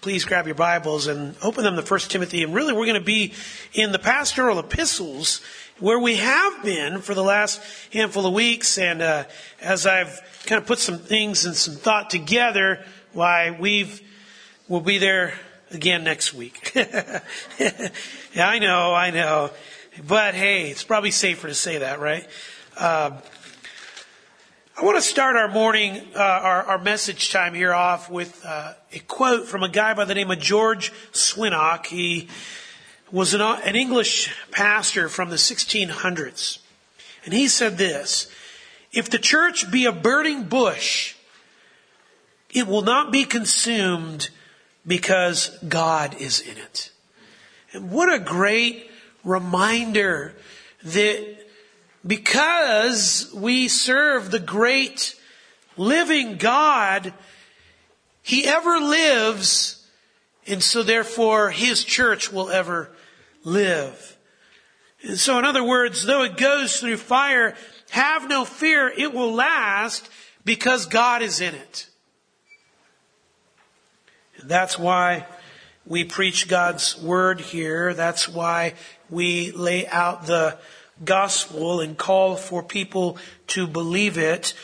please grab your Bibles and open them to 1 Timothy. And really, we're going to be in the pastoral epistles where we have been for the last handful of weeks. And uh, as I've kind of put some things and some thought together, why we've we'll be there again next week. yeah, I know, I know, but hey, it's probably safer to say that, right? Uh, I want to start our morning, uh, our, our, message time here off with uh, a quote from a guy by the name of George Swinnock. He was an, an English pastor from the 1600s. And he said this, if the church be a burning bush, it will not be consumed because God is in it. And what a great reminder that because we serve the great living God, He ever lives, and so therefore His church will ever live. And so in other words, though it goes through fire, have no fear, it will last because God is in it. And that's why we preach God's word here. That's why we lay out the gospel and call for people to believe it.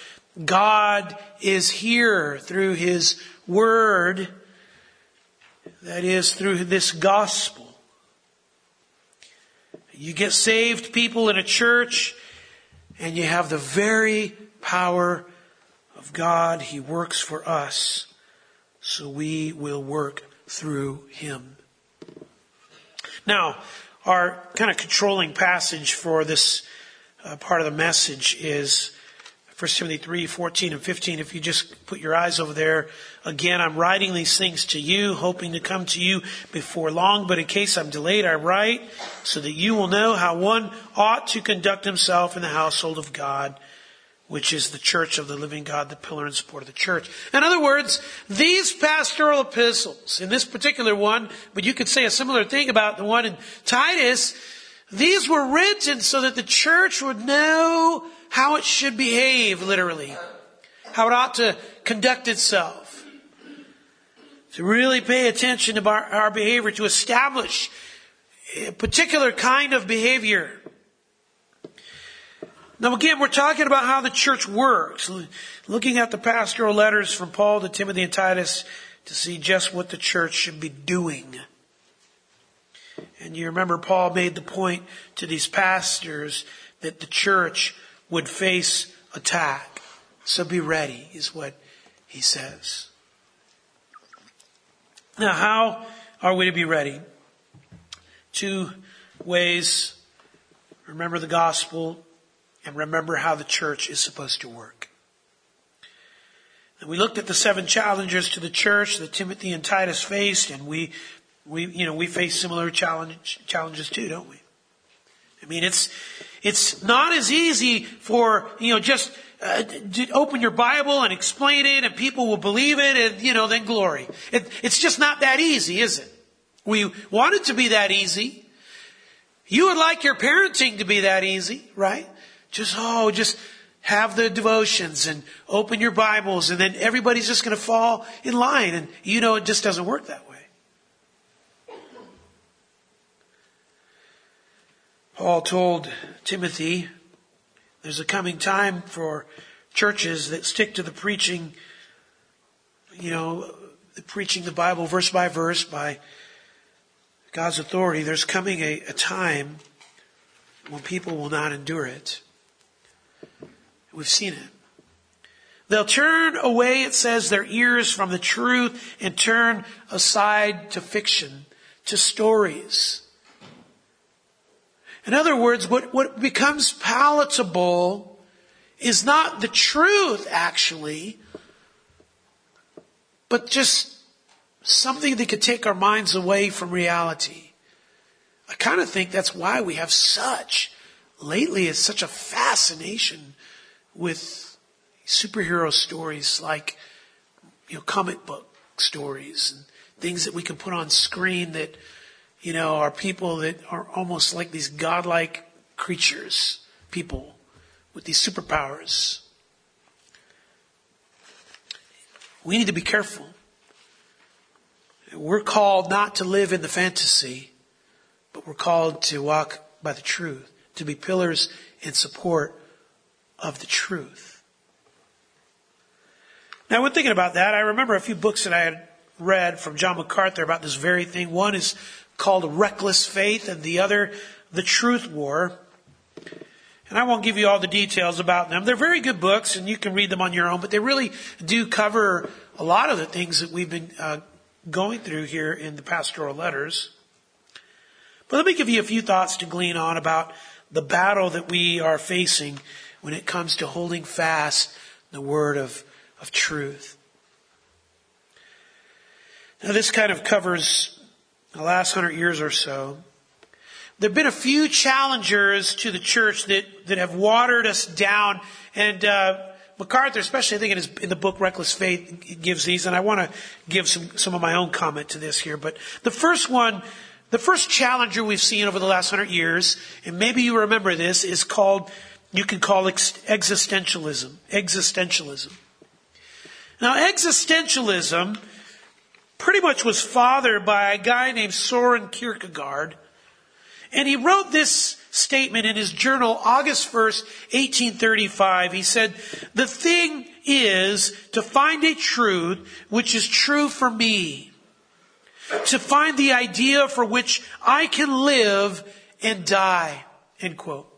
God is here through His Word, that is, through this gospel. You get saved people in a church, and you have the very power of God. He works for us, so we will work through Him. Now, our kind of controlling passage for this uh, part of the message is 1 Timothy 3, 14 and 15. If you just put your eyes over there, again, I'm writing these things to you, hoping to come to you before long, but in case I'm delayed, I write so that you will know how one ought to conduct himself in the household of God which is the church of the living God, the pillar and support of the church. In other words, these pastoral epistles, in this particular one, but you could say a similar thing about the one in Titus, these were written so that the church would know how it should behave, literally. How it ought to conduct itself. To really pay attention to our, behavior, to establish a particular kind of behavior. Now again, we're talking about how the church works, looking at the pastoral letters from Paul to Timothy and Titus to see just what the church should be doing. And you remember Paul made the point to these pastors that the church would face attack. So be ready is what he says. Now how are we to be ready? Two ways. Remember the gospel and remember how the church is supposed to work. And we looked at the seven challenges to the church that Timothy and Titus faced, and we, we, you know, we face similar challenge, challenges too, don't we? I mean, it's, it's not as easy for, you know, just uh, open your Bible and explain it and people will believe it and, you know, then glory. It, it's just not that easy, is it? We want it to be that easy. You would like your parenting to be that easy, right? Just, oh, just have the devotions and open your Bibles and then everybody's just going to fall in line. And you know, it just doesn't work that way. Paul told Timothy, there's a coming time for churches that stick to the preaching, you know, the preaching the Bible verse by verse by God's authority. There's coming a, a time when people will not endure it. We've seen it. They'll turn away, it says, their ears from the truth and turn aside to fiction, to stories. In other words, what, what becomes palatable is not the truth, actually, but just something that could take our minds away from reality. I kind of think that's why we have such, lately, it's such a fascination with superhero stories like, you know, comic book stories and things that we can put on screen that, you know, are people that are almost like these godlike creatures, people with these superpowers. We need to be careful. we're called not to live in the fantasy, but we're called to walk by the truth, to be pillars in support of the truth. Now, when thinking about that, I remember a few books that I had read from John MacArthur about this very thing. One is called Reckless Faith, and the other, The Truth War. And I won't give you all the details about them. They're very good books, and you can read them on your own, but they really do cover a lot of the things that we've been uh, going through here in the pastoral letters. But let me give you a few thoughts to glean on about the battle that we are facing when it comes to holding fast the word of, of truth. Now, this kind of covers the last hundred years or so. There have been a few challengers to the church that, that have watered us down. And uh, MacArthur, especially I think in, his, in the book Reckless Faith, gives these. And I want to give some, some of my own comment to this here. But the first one, the first challenger we've seen over the last hundred years, and maybe you remember this, is called, you can call existentialism. Existentialism. Now, existentialism pretty much was fathered by a guy named Soren Kierkegaard and he wrote this statement in his journal, August 1st, 1835. He said, the thing is to find a truth which is true for me. To find the idea for which I can live and die. End quote.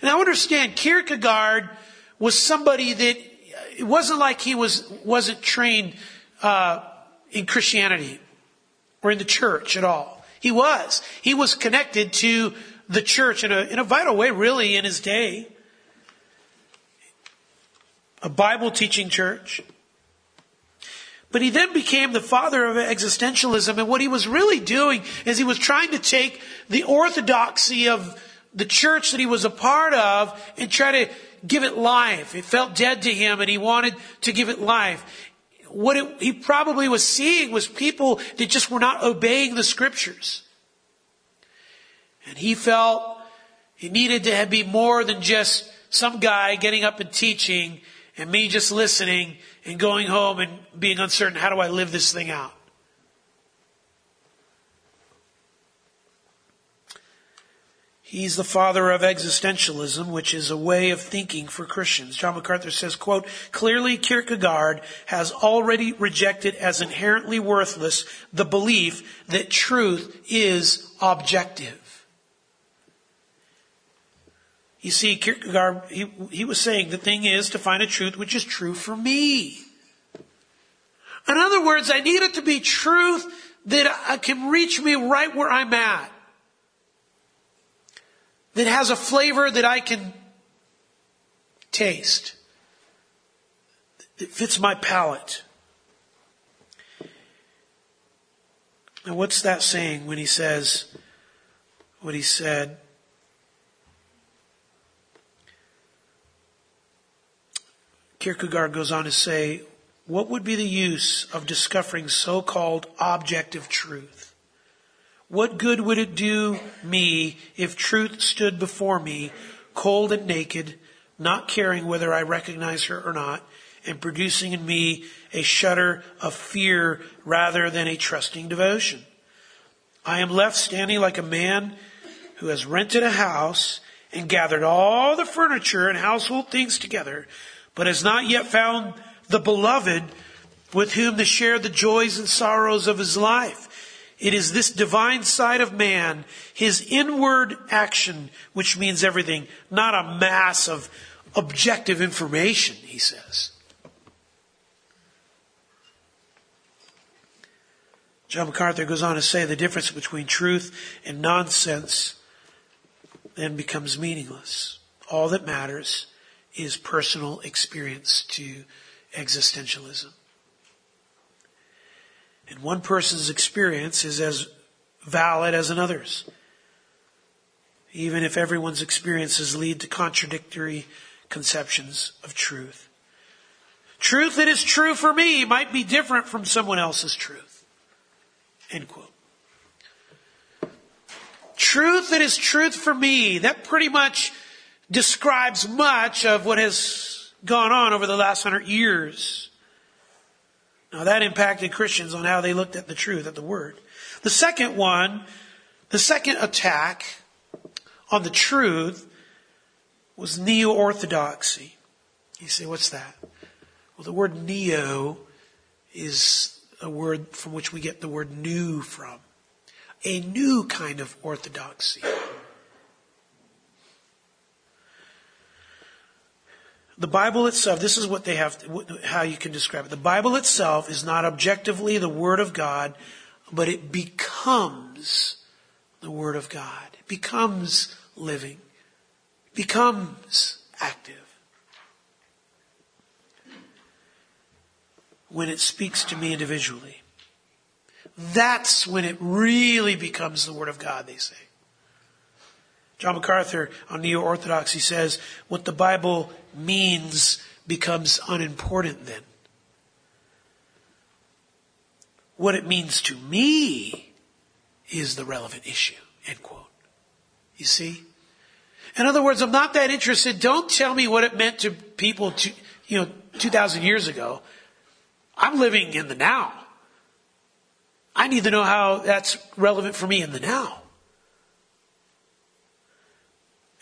And I understand Kierkegaard was somebody that it wasn't like he was wasn't trained uh, in Christianity or in the church at all. He was. He was connected to the church in a, in a vital way, really, in his day. A Bible teaching church. But he then became the father of existentialism, and what he was really doing is he was trying to take the orthodoxy of the church that he was a part of and try to give it life. It felt dead to him, and he wanted to give it life what it, he probably was seeing was people that just were not obeying the scriptures. And he felt he needed to be more than just some guy getting up and teaching and me just listening and going home and being uncertain, how do I live this thing out? He's the father of existentialism, which is a way of thinking for Christians. John MacArthur says, quote, clearly Kierkegaard has already rejected as inherently worthless the belief that truth is objective. You see, Kierkegaard, he, he was saying the thing is to find a truth which is true for me. In other words, I need it to be truth that can reach me right where I'm at that has a flavor that I can taste, that fits my palate. Now, what's that saying when he says what he said? Kierkegaard goes on to say, What would be the use of discovering so called objective truth? What good would it do me if truth stood before me, cold and naked, not caring whether I recognize her or not, and producing in me a shudder of fear rather than a trusting devotion? I am left standing like a man who has rented a house and gathered all the furniture and household things together, but has not yet found the beloved with whom to share the joys and sorrows of his life. It is this divine side of man, his inward action, which means everything, not a mass of objective information, he says. John MacArthur goes on to say the difference between truth and nonsense then becomes meaningless. All that matters is personal experience to existentialism. And one person's experience is as valid as another's. Even if everyone's experiences lead to contradictory conceptions of truth. Truth that is true for me might be different from someone else's truth. End quote. Truth that is truth for me, that pretty much describes much of what has gone on over the last hundred years. Now that impacted Christians on how they looked at the truth, at the word. The second one, the second attack on the truth was neo-orthodoxy. You say, what's that? Well, the word neo is a word from which we get the word new from. A new kind of orthodoxy. The Bible itself, this is what they have, how you can describe it. The Bible itself is not objectively the Word of God, but it becomes the Word of God. It becomes living. Becomes active. When it speaks to me individually. That's when it really becomes the Word of God, they say. John MacArthur on Neo-Orthodoxy says, what the Bible means becomes unimportant then. What it means to me is the relevant issue, end quote. You see? In other words, I'm not that interested. Don't tell me what it meant to people, to, you know, 2,000 years ago. I'm living in the now. I need to know how that's relevant for me in the now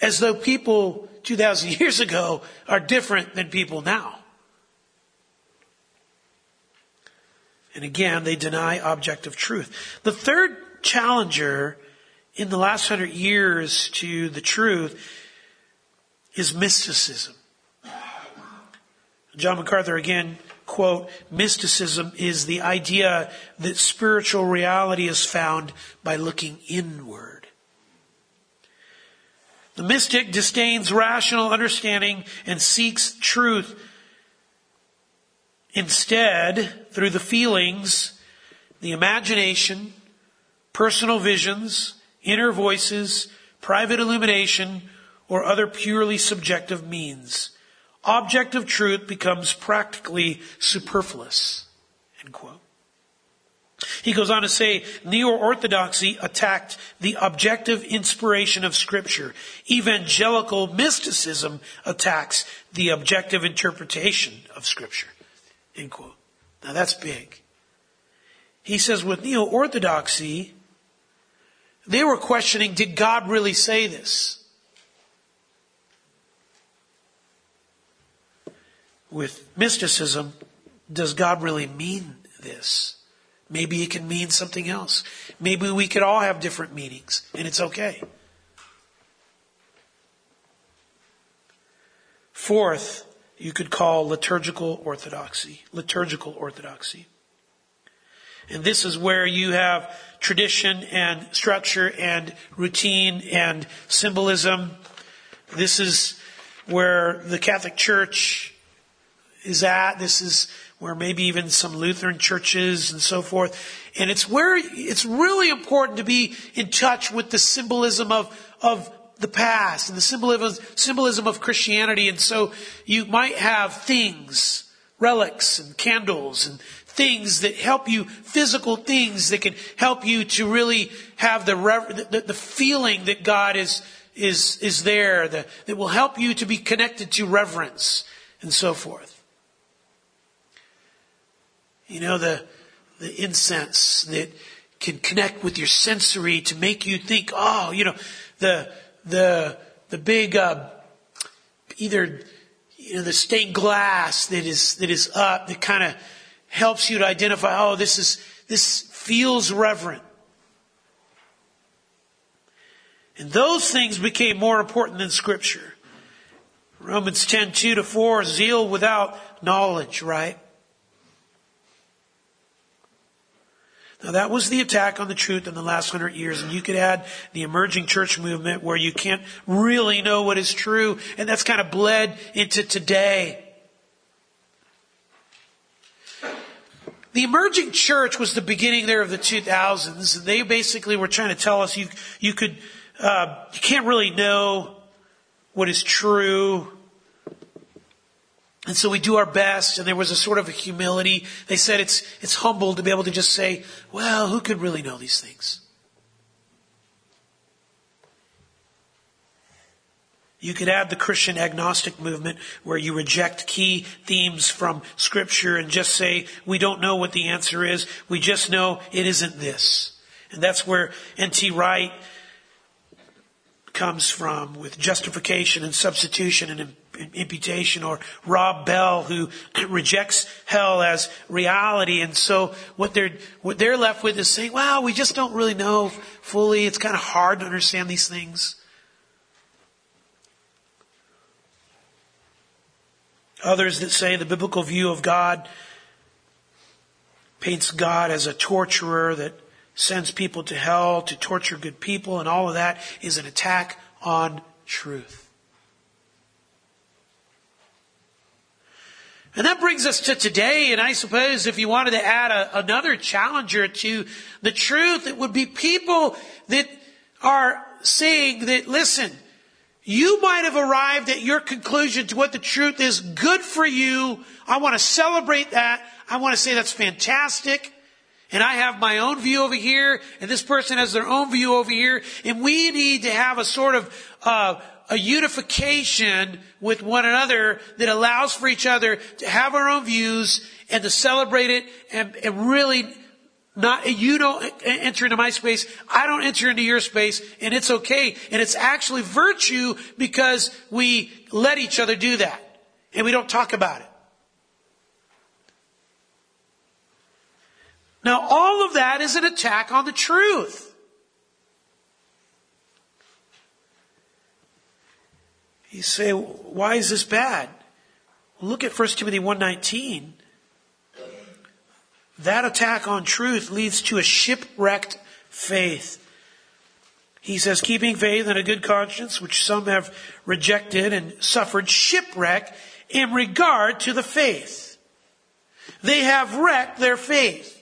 as though people 2,000 years ago are different than people now. And again, they deny objective truth. The third challenger in the last hundred years to the truth is mysticism. John MacArthur again, quote, mysticism is the idea that spiritual reality is found by looking inward. The mystic disdains rational understanding and seeks truth. Instead, through the feelings, the imagination, personal visions, inner voices, private illumination, or other purely subjective means, objective truth becomes practically superfluous. End quote. He goes on to say, Neo-Orthodoxy attacked the objective inspiration of scripture. Evangelical mysticism attacks the objective interpretation of scripture. End quote. Now that's big. He says with Neo-Orthodoxy, they were questioning, did God really say this? With mysticism, does God really mean this? Maybe it can mean something else. Maybe we could all have different meanings, and it's okay. Fourth, you could call liturgical orthodoxy. Liturgical orthodoxy. And this is where you have tradition and structure and routine and symbolism. This is where the Catholic Church is at. This is where maybe even some Lutheran churches and so forth. And it's where it's really important to be in touch with the symbolism of, of the past and the symbolism, symbolism of Christianity. And so you might have things, relics and candles and things that help you, physical things that can help you to really have the, the, the feeling that God is, is, is there, the, that will help you to be connected to reverence and so forth. You know, the, the incense that can connect with your sensory to make you think, oh, you know, the, the, the big, uh, either, you know, the stained glass that is, that is up that kind of helps you to identify, oh, this is, this feels reverent. And those things became more important than scripture. Romans 10, 2 to 4, zeal without knowledge, right? Now that was the attack on the truth in the last hundred years, and you could add the emerging church movement where you can't really know what is true, and that's kind of bled into today. The emerging church was the beginning there of the 2000s. and They basically were trying to tell us you, you could, uh, you can't really know what is true and so we do our best, and there was a sort of a humility. They said it's, it's humble to be able to just say, well, who could really know these things? You could add the Christian agnostic movement where you reject key themes from scripture and just say, we don't know what the answer is. We just know it isn't this. And that's where N.T. Wright comes from with justification and substitution and imputation or Rob Bell who rejects hell as reality. And so what they're, what they're left with is saying, wow, we just don't really know fully. It's kind of hard to understand these things. Others that say the biblical view of God paints God as a torturer that sends people to hell to torture good people, and all of that is an attack on truth. And that brings us to today, and I suppose if you wanted to add a, another challenger to the truth, it would be people that are saying that, listen, you might have arrived at your conclusion to what the truth is good for you. I want to celebrate that. I want to say that's fantastic. And I have my own view over here, and this person has their own view over here, and we need to have a sort of uh, a unification with one another that allows for each other to have our own views and to celebrate it and, and really not, you don't enter into my space, I don't enter into your space, and it's okay. And it's actually virtue because we let each other do that. And we don't talk about it. Now, all of that is an attack on the truth. You say, why is this bad? look at 1 Timothy 119. That attack on truth leads to a shipwrecked faith. He says, keeping faith and a good conscience, which some have rejected and suffered shipwreck in regard to the faith. They have wrecked their faith.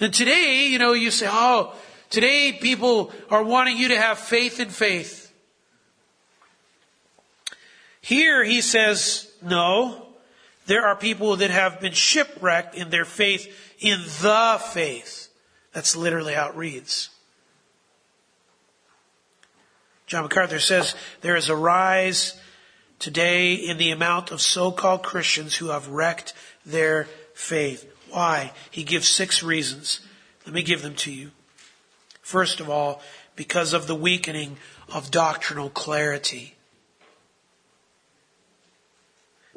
And today, you know, you say, oh, today people are wanting you to have faith in faith. Here he says, no, there are people that have been shipwrecked in their faith in the faith. That's literally how it reads. John MacArthur says there is a rise today in the amount of so-called Christians who have wrecked their faith. Why? He gives six reasons. Let me give them to you. First of all, because of the weakening of doctrinal clarity.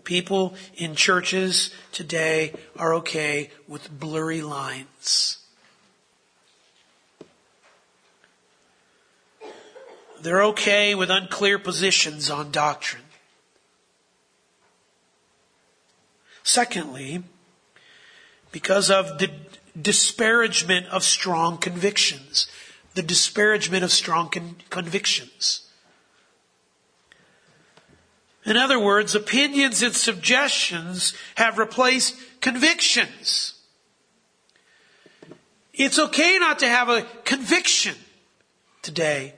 People in churches today are okay with blurry lines. They're okay with unclear positions on doctrine. Secondly, because of the disparagement of strong convictions. The disparagement of strong con- convictions. In other words, opinions and suggestions have replaced convictions. It's okay not to have a conviction today.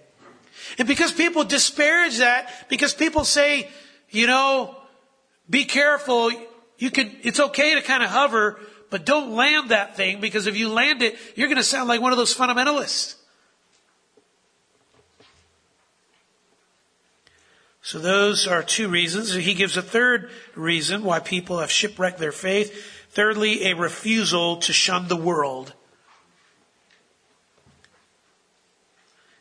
And because people disparage that, because people say, you know, be careful, you can, it's okay to kind of hover, but don't land that thing because if you land it, you're going to sound like one of those fundamentalists. So those are two reasons. He gives a third reason why people have shipwrecked their faith. Thirdly, a refusal to shun the world.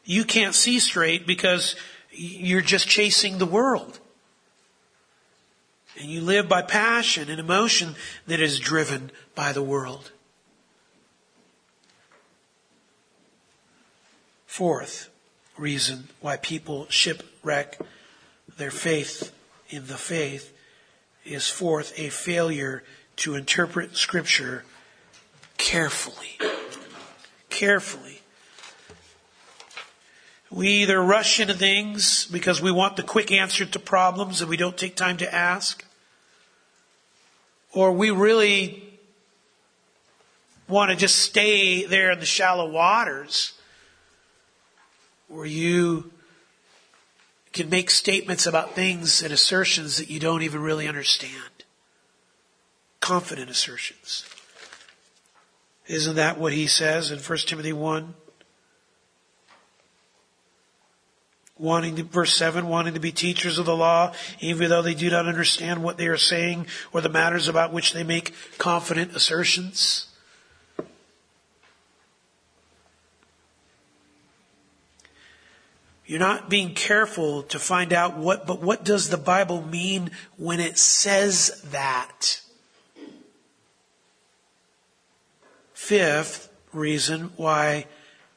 You can't see straight because you're just chasing the world. And you live by passion and emotion that is driven by the world. Fourth reason why people shipwreck their faith in the faith is fourth, a failure to interpret scripture carefully. Carefully. We either rush into things because we want the quick answer to problems and we don't take time to ask, or we really want to just stay there in the shallow waters where you can make statements about things and assertions that you don't even really understand. Confident assertions. Isn't that what he says in 1 Timothy 1? wanting to, verse 7, wanting to be teachers of the law, even though they do not understand what they are saying or the matters about which they make confident assertions. You're not being careful to find out what, but what does the Bible mean when it says that? Fifth reason why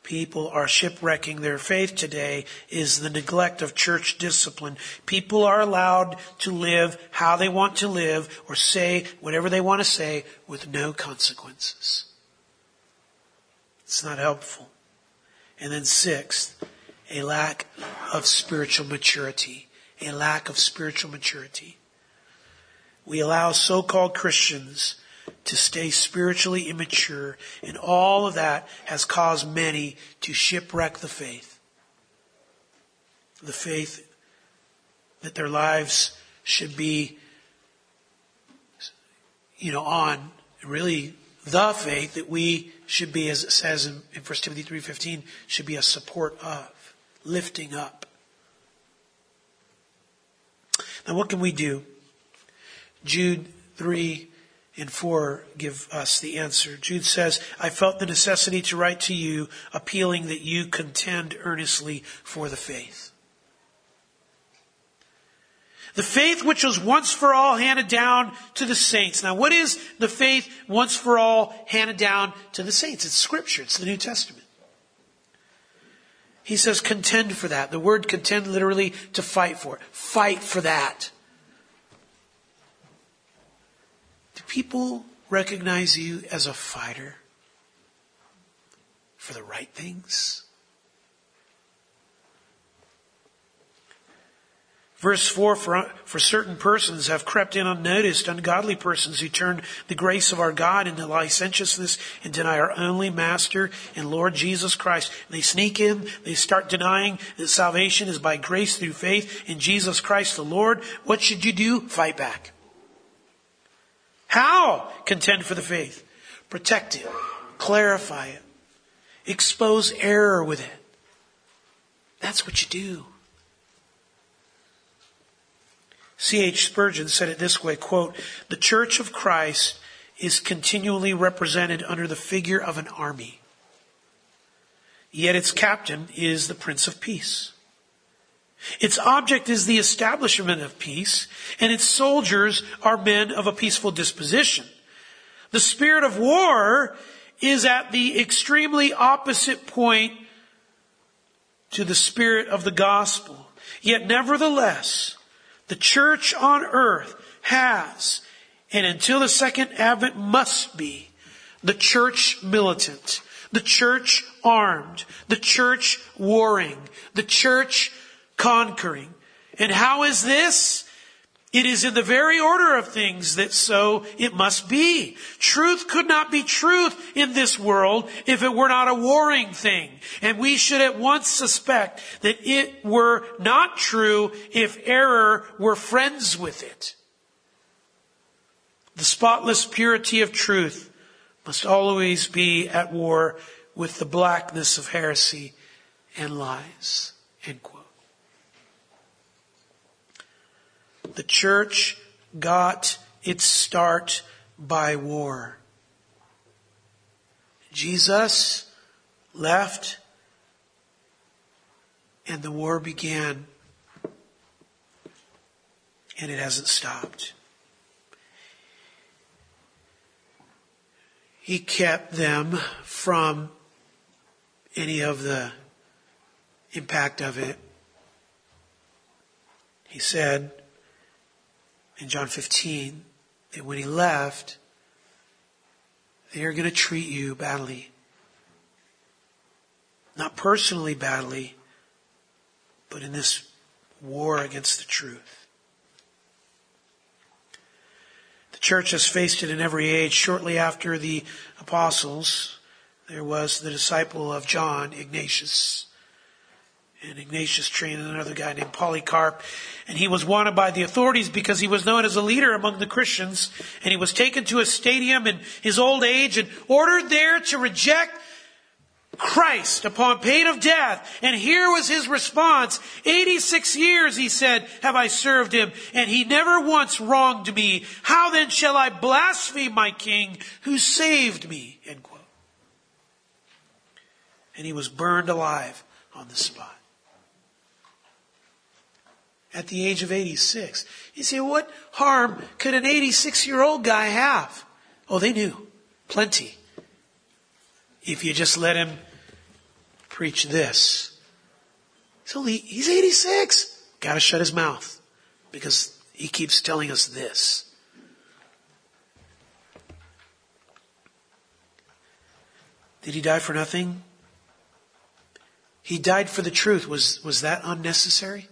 people are shipwrecking their faith today is the neglect of church discipline. People are allowed to live how they want to live or say whatever they want to say with no consequences. It's not helpful. And then sixth, a lack of spiritual maturity. A lack of spiritual maturity. We allow so-called Christians to stay spiritually immature, and all of that has caused many to shipwreck the faith. The faith that their lives should be, you know, on, really the faith that we should be, as it says in, in 1 Timothy 3.15, should be a support of lifting up. Now, what can we do? Jude 3 and 4 give us the answer. Jude says, I felt the necessity to write to you, appealing that you contend earnestly for the faith. The faith which was once for all handed down to the saints. Now, what is the faith once for all handed down to the saints? It's Scripture, it's the New Testament. He says contend for that. The word contend literally to fight for. Fight for that. Do people recognize you as a fighter for the right things? Verse 4, for, for certain persons have crept in unnoticed, ungodly persons who turn the grace of our God into licentiousness and deny our only Master and Lord Jesus Christ. And they sneak in, they start denying that salvation is by grace through faith in Jesus Christ the Lord. What should you do? Fight back. How? Contend for the faith. Protect it. Clarify it. Expose error with it. That's what you do. C.H. Spurgeon said it this way, quote, the church of Christ is continually represented under the figure of an army. Yet its captain is the Prince of Peace. Its object is the establishment of peace, and its soldiers are men of a peaceful disposition. The spirit of war is at the extremely opposite point to the spirit of the gospel. Yet nevertheless, the church on earth has, and until the second advent must be, the church militant, the church armed, the church warring, the church conquering. And how is this? It is in the very order of things that so it must be. Truth could not be truth in this world if it were not a warring thing. And we should at once suspect that it were not true if error were friends with it. The spotless purity of truth must always be at war with the blackness of heresy and lies. End quote. The church got its start by war. Jesus left and the war began and it hasn't stopped. He kept them from any of the impact of it. He said, in John 15 that when he left, they are going to treat you badly. Not personally badly, but in this war against the truth. The church has faced it in every age. Shortly after the apostles, there was the disciple of John, Ignatius. And Ignatius trained and another guy named Polycarp. And he was wanted by the authorities because he was known as a leader among the Christians. And he was taken to a stadium in his old age and ordered there to reject Christ upon pain of death. And here was his response. 86 years, he said, have I served him, and he never once wronged me. How then shall I blaspheme my king who saved me? End quote. And he was burned alive on the spot. At the age of 86. You say, what harm could an 86 year old guy have? Oh, they knew. Plenty. If you just let him preach this. He's only, he's 86. Gotta shut his mouth because he keeps telling us this. Did he die for nothing? He died for the truth. Was, was that unnecessary?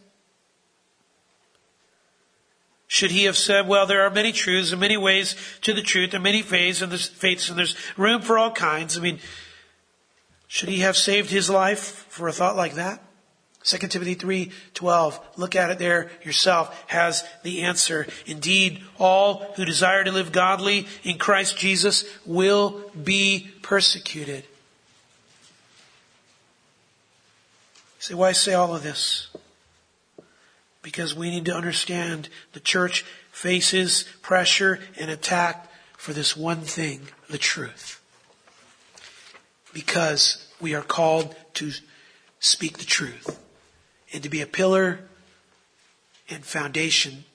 Should he have said, well, there are many truths and many ways to the truth and many faiths and there's faiths and there's room for all kinds. I mean, should he have saved his life for a thought like that? 2 Timothy 3:12 look at it there yourself has the answer indeed all who desire to live godly in Christ Jesus will be persecuted say why say all of this because we need to understand the church faces pressure and attack for this one thing the truth because we are called to speak the truth and to be a pillar and foundation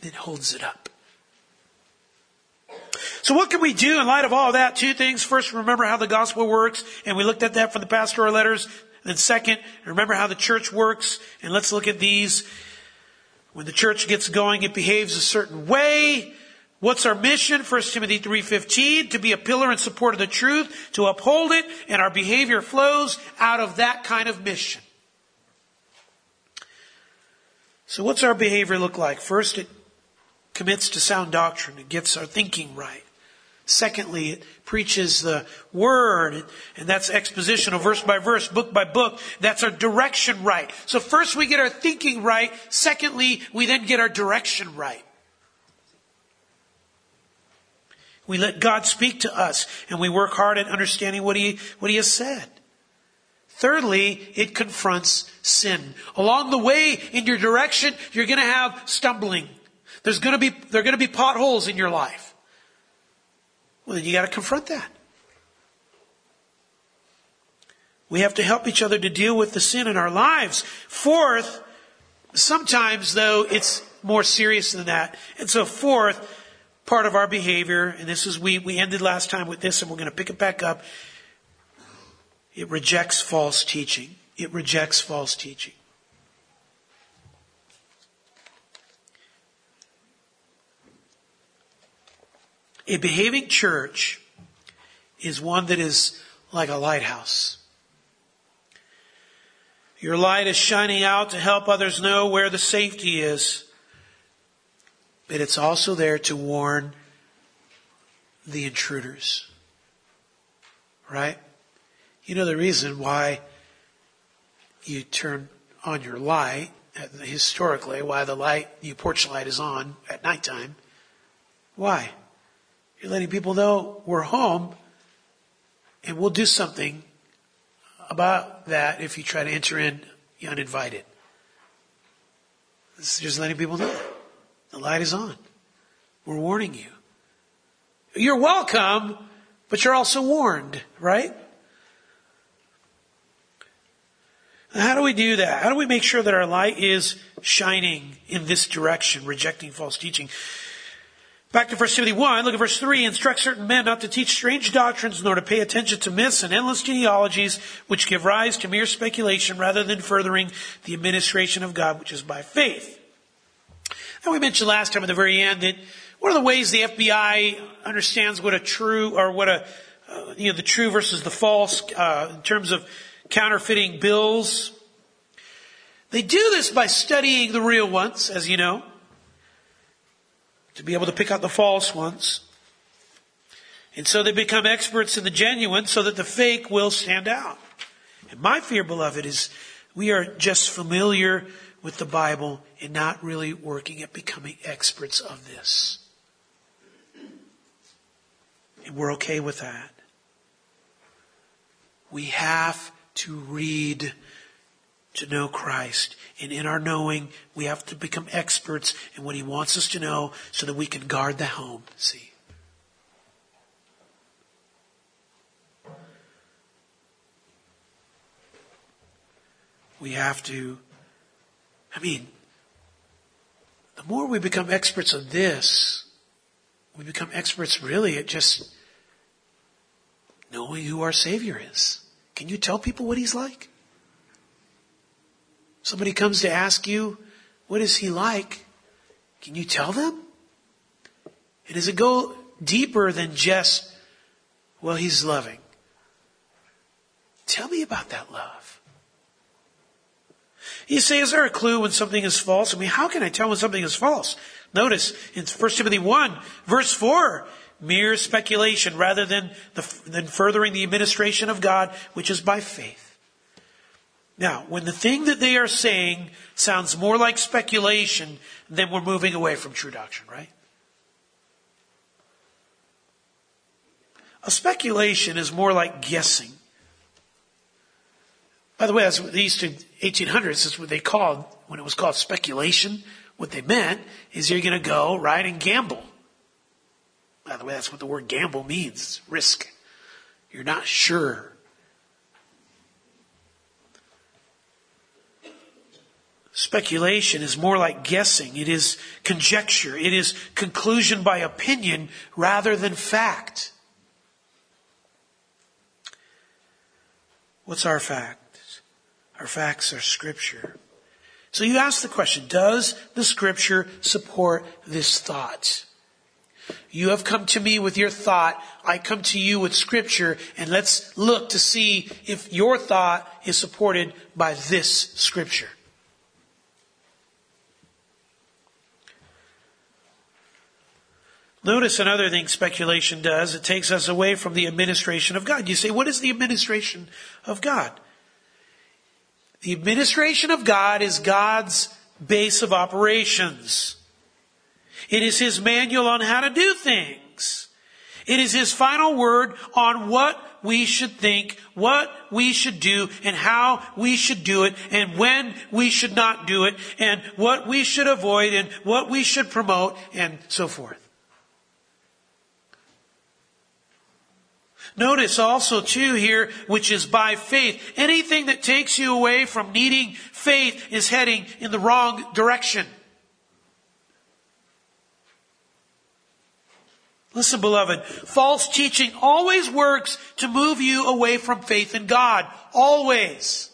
that holds it up. So what can we do in light of all that? Two things. First, remember how the gospel works, and we looked at that from the pastoral letters. Then second, remember how the church works, and let's look at these. When the church gets going, it behaves a certain way. What's our mission? 1 Timothy 3.15, to be a pillar in support of the truth, to uphold it, and our behavior flows out of that kind of mission. So what's our behavior look like? First, it commits to sound doctrine. It gets our thinking right. Secondly, it preaches the word, and that's expositional, verse by verse, book by book. That's our direction right. So first we get our thinking right. Secondly, we then get our direction right. We let God speak to us and we work hard at understanding what he, what he has said. Thirdly, it confronts sin. Along the way in your direction, you're to have stumbling. There's to be, there are to be potholes in your life. Well, then you got to confront that. We have to help each other to deal with the sin in our lives. Fourth, sometimes though, it's more serious than that. And so fourth, part of our behavior, and this is, we, we ended last time with this and we're going to pick it back up. It rejects false teaching. It rejects false teaching. A behaving church is one that is like a lighthouse. Your light is shining out to help others know where the safety is but it's also there to warn the intruders. Right? You know the reason why you turn on your light, uh, historically, why the light, your porch light is on at nighttime. Why? You're letting people know we're home and we'll do something about that if you try to enter in uninvited. This is just letting people know. The light is on. We're warning you. You're welcome, but you're also warned, right? How do we do that? How do we make sure that our light is shining in this direction, rejecting false teaching? Back to 1 Timothy 1, look at verse 3. Instruct certain men not to teach strange doctrines nor to pay attention to myths and endless genealogies which give rise to mere speculation rather than furthering the administration of God which is by faith. And we mentioned last time at the very end that one of the ways the FBI understands what a true or what a uh, you know the true versus the false uh, in terms of counterfeiting bills. They do this by studying the real ones, as you know, to be able to pick out the false ones. And so they become experts in the genuine so that the fake will stand out. And my fear, beloved, is we are just familiar with the Bible and not really working at becoming experts of this. And we're okay with that. We have to read to know Christ. And in our knowing, we have to become experts in what He wants us to know so that we can guard the home. See? We have to, I mean, the more we become experts on this, we become experts really at just knowing who our Savior is. Can you tell people what He's like? Somebody comes to ask you, what is He like? Can you tell them? And does it go deeper than just, well, He's loving? Tell me about that love. You say, is there a clue when something is false? I mean, how can I tell when something is false? Notice in 1 Timothy 1, verse 4, mere speculation rather than, the, than furthering the administration of God, which is by faith. Now, when the thing that they are saying sounds more like speculation, then we're moving away from true doctrine, right? A speculation is more like guessing. By the way, that's what the Eastern 1800s is what they called, when it was called speculation, what they meant is you're going to go, right, and gamble. By the way, that's what the word gamble means risk. You're not sure. Speculation is more like guessing. It is conjecture. It is conclusion by opinion rather than fact. What's our fact? Our facts are scripture. So you ask the question, does the scripture support this thought? You have come to me with your thought. I come to you with scripture and let's look to see if your thought is supported by this scripture. Notice another thing speculation does. It takes us away from the administration of God. You say, what is the administration of God? The administration of God is God's base of operations. It is His manual on how to do things. It is His final word on what we should think, what we should do, and how we should do it, and when we should not do it, and what we should avoid, and what we should promote, and so forth. Notice also too here, which is by faith. Anything that takes you away from needing faith is heading in the wrong direction. Listen, beloved, false teaching always works to move you away from faith in God. Always.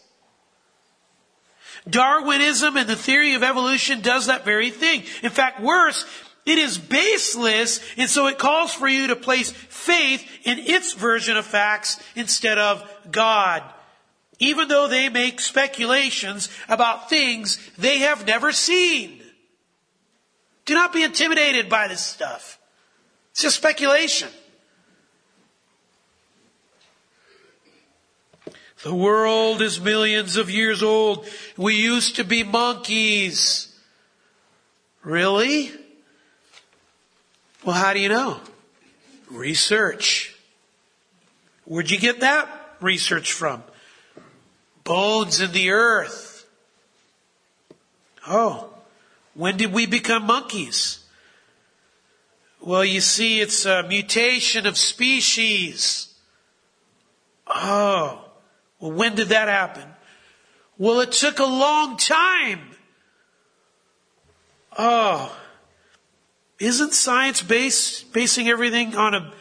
Darwinism and the theory of evolution does that very thing. In fact, worse, it is baseless, and so it calls for you to place faith in its version of facts instead of God. Even though they make speculations about things they have never seen. Do not be intimidated by this stuff. It's just speculation. The world is millions of years old. We used to be monkeys. Really? Well, how do you know? Research. Where'd you get that research from? Bones in the earth. Oh, when did we become monkeys? Well, you see, it's a mutation of species. Oh, well, when did that happen? Well, it took a long time. Oh, isn't science based, basing everything on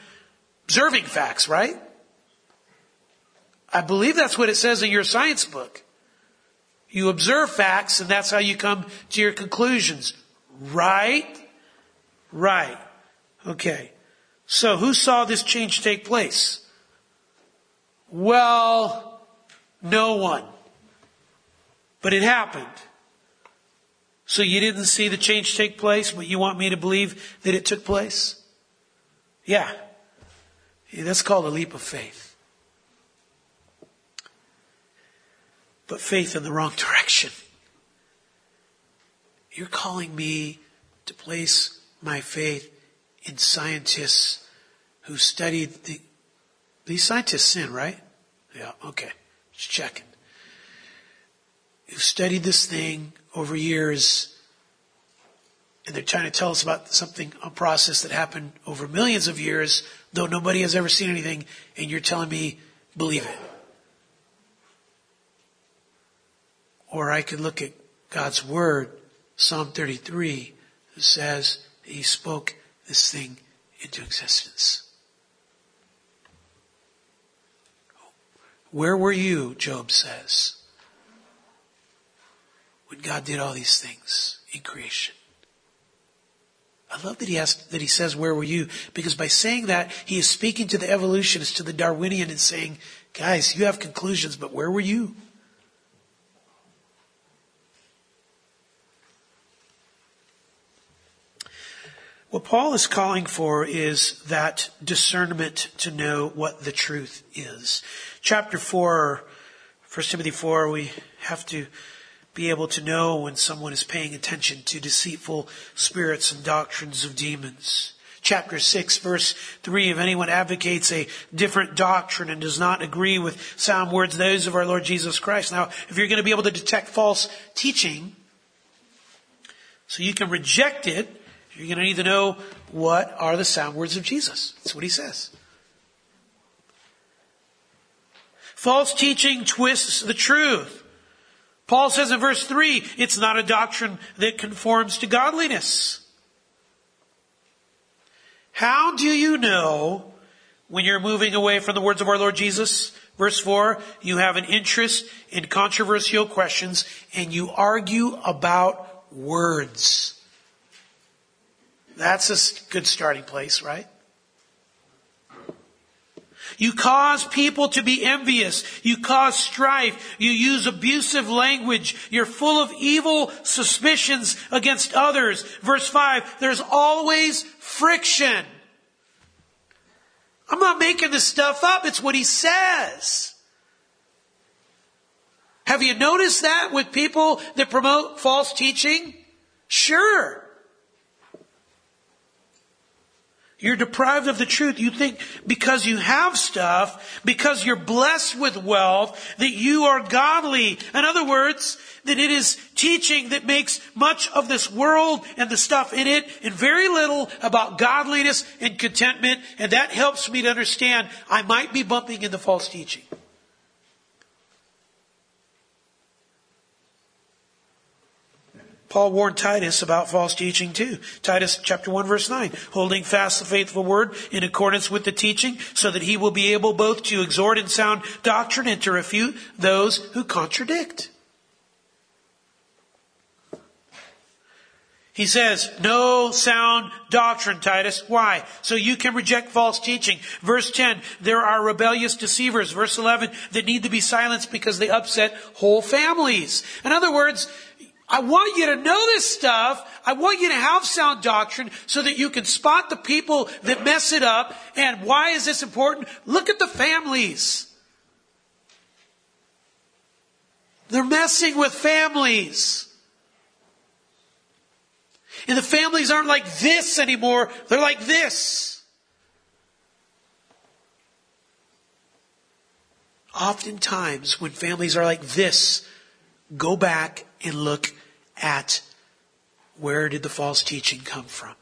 observing facts, right? I believe that's what it says in your science book. You observe facts and that's how you come to your conclusions. Right? Right. Okay. So who saw this change take place? Well, no one. But it happened. So you didn't see the change take place, but you want me to believe that it took place? Yeah. yeah that's called a leap of faith. But faith in the wrong direction. You're calling me to place my faith in scientists who studied the, these scientists sin, right? Yeah, okay. Just checking. You've studied this thing over years, and they're trying to tell us about something, a process that happened over millions of years, though nobody has ever seen anything, and you're telling me, believe it. Or I could look at God's Word, Psalm 33, that says He spoke this thing into existence. Where were you, Job says, when God did all these things in creation? I love that he asked, that he says, where were you? Because by saying that, he is speaking to the evolutionists, to the Darwinian and saying, guys, you have conclusions, but where were you? What Paul is calling for is that discernment to know what the truth is. Chapter 4, 1 Timothy 4, we have to be able to know when someone is paying attention to deceitful spirits and doctrines of demons. Chapter 6 verse 3, if anyone advocates a different doctrine and does not agree with sound words, those of our Lord Jesus Christ. Now, if you're going to be able to detect false teaching, so you can reject it, you're going to need to know what are the sound words of Jesus. That's what he says. False teaching twists the truth. Paul says in verse 3, it's not a doctrine that conforms to godliness. How do you know when you're moving away from the words of our Lord Jesus? Verse 4, you have an interest in controversial questions and you argue about words. That's a good starting place, right? You cause people to be envious. You cause strife. You use abusive language. You're full of evil suspicions against others. Verse 5, there's always friction. I'm not making this stuff up. It's what he says. Have you noticed that with people that promote false teaching? Sure. You're deprived of the truth. You think because you have stuff, because you're blessed with wealth, that you are godly. In other words, that it is teaching that makes much of this world and the stuff in it and very little about godliness and contentment. And that helps me to understand I might be bumping into false teaching. Paul warned Titus about false teaching too. Titus chapter 1 verse 9, holding fast the faithful word in accordance with the teaching so that he will be able both to exhort in sound doctrine and to refute those who contradict. He says, no sound doctrine, Titus. Why? So you can reject false teaching. Verse 10, there are rebellious deceivers. Verse 11, that need to be silenced because they upset whole families. In other words, I want you to know this stuff. I want you to have sound doctrine so that you can spot the people that mess it up. And why is this important? Look at the families. They're messing with families. And the families aren't like this anymore. They're like this. Oftentimes, when families are like this, go back and look at where did the false teaching come from.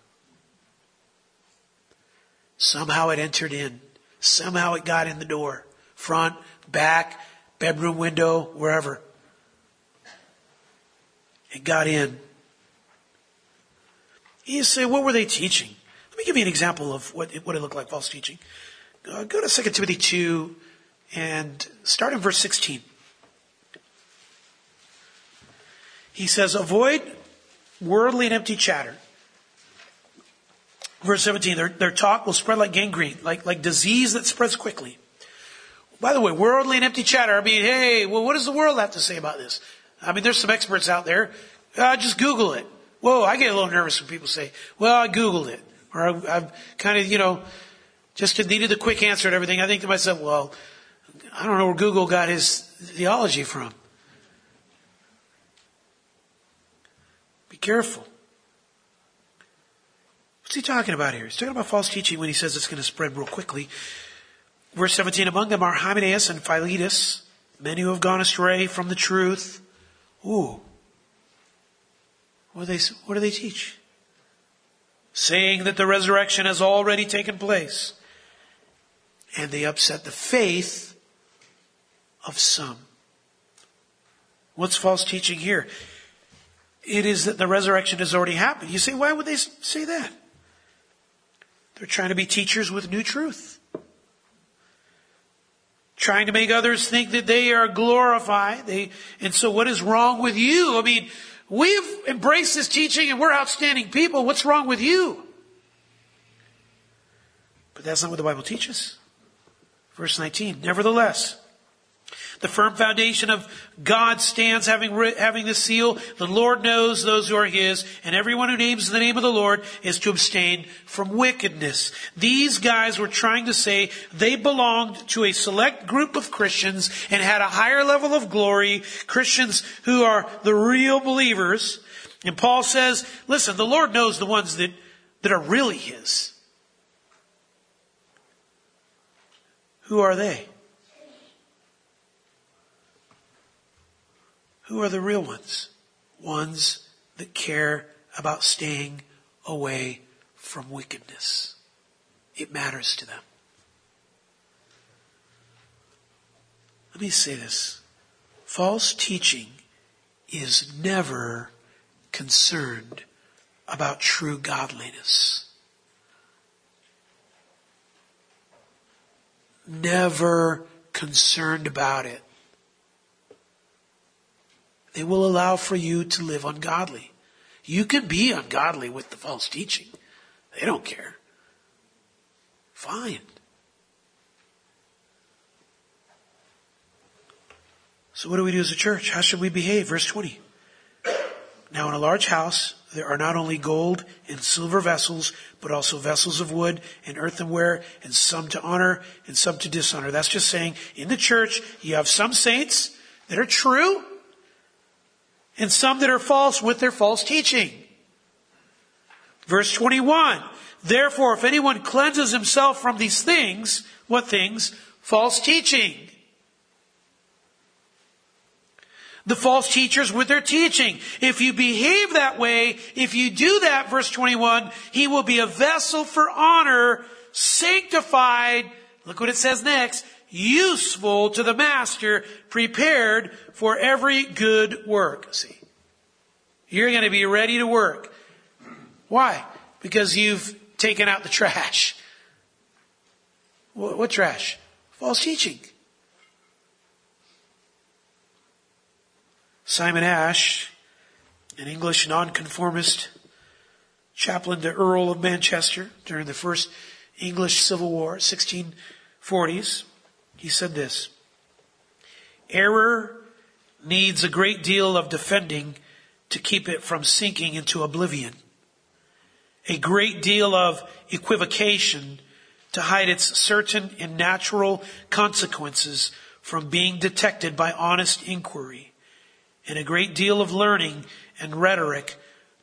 Somehow it entered in. Somehow it got in the door. Front, back, bedroom window, wherever. It got in. You say, what were they teaching? Let me give you an example of what it, what it looked like false teaching. Uh, go to 2 Timothy 2 and start in verse 16. He says, avoid worldly and empty chatter. Verse 17, their, their talk will spread like gangrene, like, like disease that spreads quickly. By the way, worldly and empty chatter, I mean, hey, well, what does the world have to say about this? I mean, there's some experts out there. Uh, just Google it. Whoa, I get a little nervous when people say, well, I Googled it. Or I, I've kind of, you know, just needed a quick answer and everything. I think to myself, well, I don't know where Google got his theology from. Careful. What's he talking about here? He's talking about false teaching when he says it's going to spread real quickly. Verse 17, among them are Hymenaeus and Philetus, men who have gone astray from the truth. Ooh. What do they, what do they teach? Saying that the resurrection has already taken place. And they upset the faith of some. What's false teaching here? It is that the resurrection has already happened. You say, why would they say that? They're trying to be teachers with new truth. Trying to make others think that they are glorified. They, and so what is wrong with you? I mean, we've embraced this teaching and we're outstanding people. What's wrong with you? But that's not what the Bible teaches. Verse 19. Nevertheless, the firm foundation of God stands having, having the seal. The Lord knows those who are His, and everyone who names the name of the Lord is to abstain from wickedness. These guys were trying to say they belonged to a select group of Christians and had a higher level of glory, Christians who are the real believers. And Paul says, listen, the Lord knows the ones that, that are really His. Who are they? Who are the real ones? Ones that care about staying away from wickedness. It matters to them. Let me say this. False teaching is never concerned about true godliness. Never concerned about it. They will allow for you to live ungodly. You can be ungodly with the false teaching. They don't care. Fine. So what do we do as a church? How should we behave? Verse 20. Now in a large house, there are not only gold and silver vessels, but also vessels of wood and earthenware, and some to honor and some to dishonor. That's just saying, in the church, you have some saints that are true, and some that are false with their false teaching. Verse 21. Therefore, if anyone cleanses himself from these things, what things? False teaching. The false teachers with their teaching. If you behave that way, if you do that, verse 21, he will be a vessel for honor, sanctified, look what it says next, useful to the master, prepared for every good work. See, you're going to be ready to work. Why? Because you've taken out the trash. What, what trash? False teaching. Simon Ash, an English nonconformist chaplain to Earl of Manchester during the first English Civil War, 1640s, he said this, error needs a great deal of defending to keep it from sinking into oblivion. A great deal of equivocation to hide its certain and natural consequences from being detected by honest inquiry, and a great deal of learning and rhetoric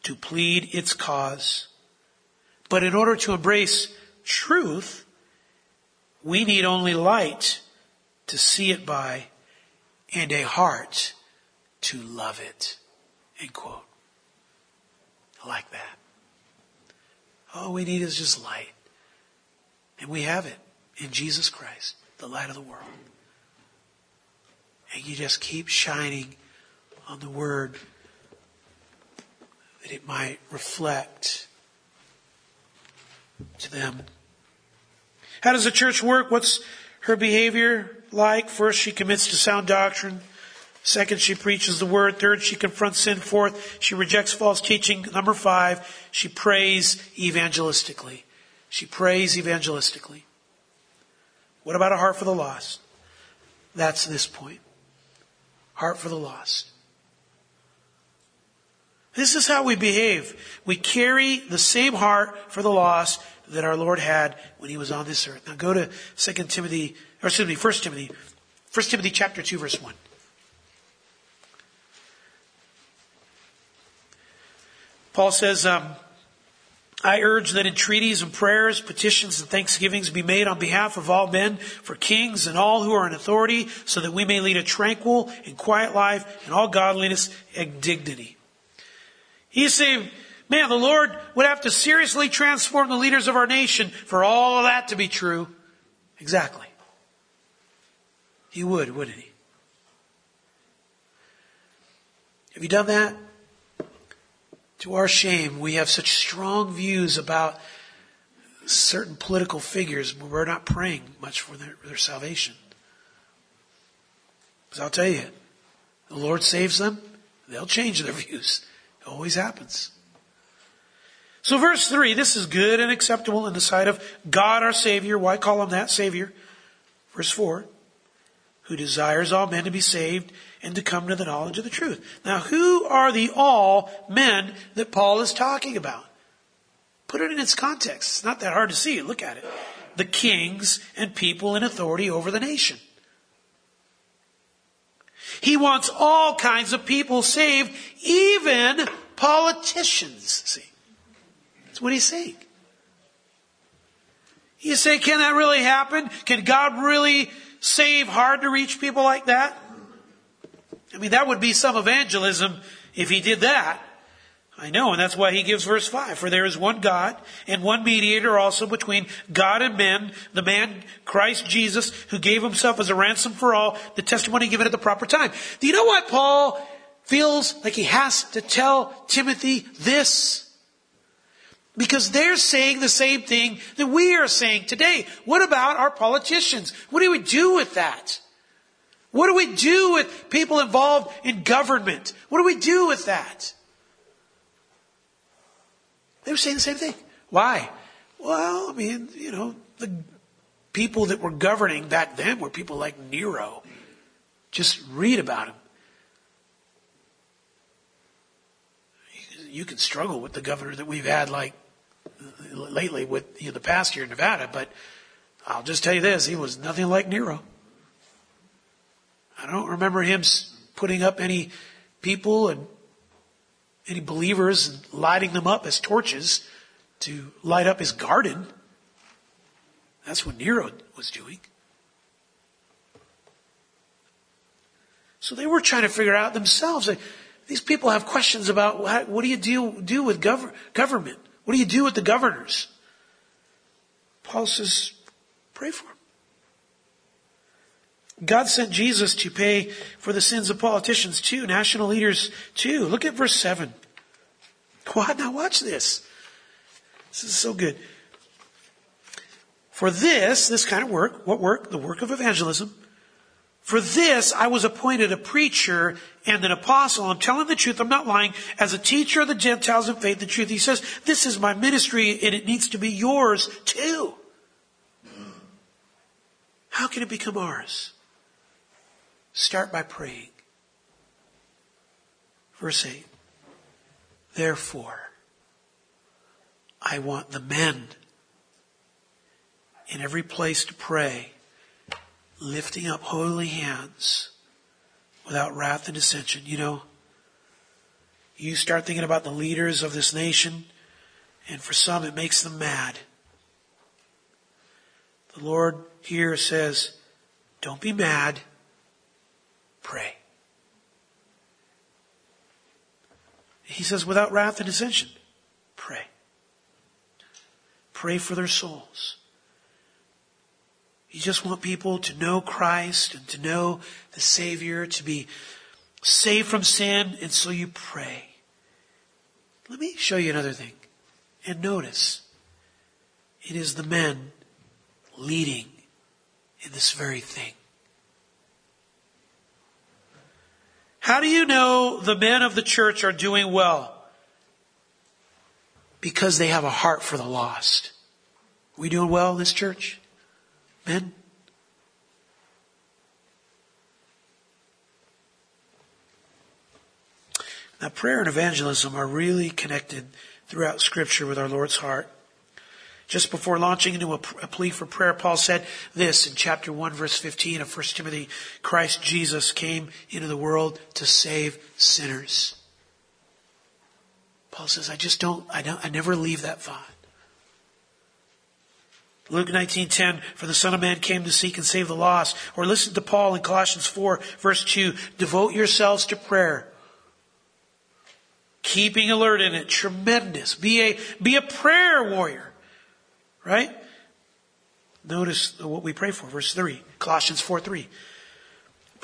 to plead its cause. But in order to embrace truth, we need only light to see it by and a heart to love it. End quote. I like that. All we need is just light. And we have it in Jesus Christ, the light of the world. And you just keep shining on the word that it might reflect to them. How does the church work? What's her behavior like? First, she commits to sound doctrine. Second, she preaches the word. Third, she confronts sin. Fourth, she rejects false teaching. Number five, she prays evangelistically. She prays evangelistically. What about a heart for the lost? That's this point. Heart for the lost. This is how we behave. We carry the same heart for the lost that our Lord had when he was on this earth. Now go to 2 Timothy, or excuse me, 1 Timothy, 1 Timothy chapter 2 verse 1. Paul says, um, I urge that entreaties and prayers, petitions and thanksgivings be made on behalf of all men, for kings and all who are in authority, so that we may lead a tranquil and quiet life in all godliness and dignity. He's saying, man, the Lord would have to seriously transform the leaders of our nation for all of that to be true. Exactly. He would, wouldn't he? Have you done that? To our shame, we have such strong views about certain political figures, but we're not praying much for their, their salvation. Because I'll tell you, the Lord saves them, they'll change their views. It always happens. So verse 3, this is good and acceptable in the sight of God our Savior. Why call him that Savior? Verse 4, who desires all men to be saved and to come to the knowledge of the truth. Now, who are the all men that Paul is talking about? Put it in its context. It's not that hard to see. Look at it. The kings and people in authority over the nation. He wants all kinds of people saved, even politicians. See, that's what he's saying. You say, can that really happen? Can God really save hard to reach people like that? I mean, that would be some evangelism if he did that. I know, and that's why he gives verse 5. For there is one God and one mediator also between God and men, the man Christ Jesus, who gave himself as a ransom for all, the testimony given at the proper time. Do you know why Paul feels like he has to tell Timothy this? Because they're saying the same thing that we are saying today. What about our politicians? What do we do with that? What do we do with people involved in government? What do we do with that? They were saying the same thing. Why? Well, I mean, you know, the people that were governing back then were people like Nero. Just read about him. You can struggle with the governor that we've had like lately with you know, the past year in Nevada, but I'll just tell you this, he was nothing like Nero. I don't remember him putting up any people and any believers and lighting them up as torches to light up his garden. That's what Nero was doing. So they were trying to figure out themselves. These people have questions about what do you do, do with gov- government? What do you do with the governors? Paul says, pray for them. God sent Jesus to pay for the sins of politicians too, national leaders too. Look at verse 7. What? Now watch this. This is so good. For this, this kind of work, what work? The work of evangelism. For this, I was appointed a preacher and an apostle. I'm telling the truth. I'm not lying. As a teacher of the Gentiles in faith, the truth. He says, this is my ministry and it needs to be yours too. How can it become ours? Start by praying. Verse 8. Therefore, I want the men in every place to pray, lifting up holy hands without wrath and dissension. You know, you start thinking about the leaders of this nation, and for some it makes them mad. The Lord here says, don't be mad. Pray. He says, without wrath and dissension, pray. Pray for their souls. You just want people to know Christ and to know the Savior, to be saved from sin, and so you pray. Let me show you another thing. And notice, it is the men leading in this very thing. How do you know the men of the church are doing well? Because they have a heart for the lost. We doing well this church? Men? Now, prayer and evangelism are really connected throughout Scripture with our Lord's heart. Just before launching into a, a, plea for prayer, Paul said this in chapter 1 verse 15 of 1 Timothy, Christ Jesus came into the world to save sinners. Paul says, I just don't, I don't, I never leave that thought. Luke 19:10 for the son of man came to seek and save the lost. Or listen to Paul in Colossians 4 verse 2 devote yourselves to prayer keeping alert in it. Tremendous. Be a be a prayer warrior right? Notice what we pray for. Verse 3 Colossians 4 3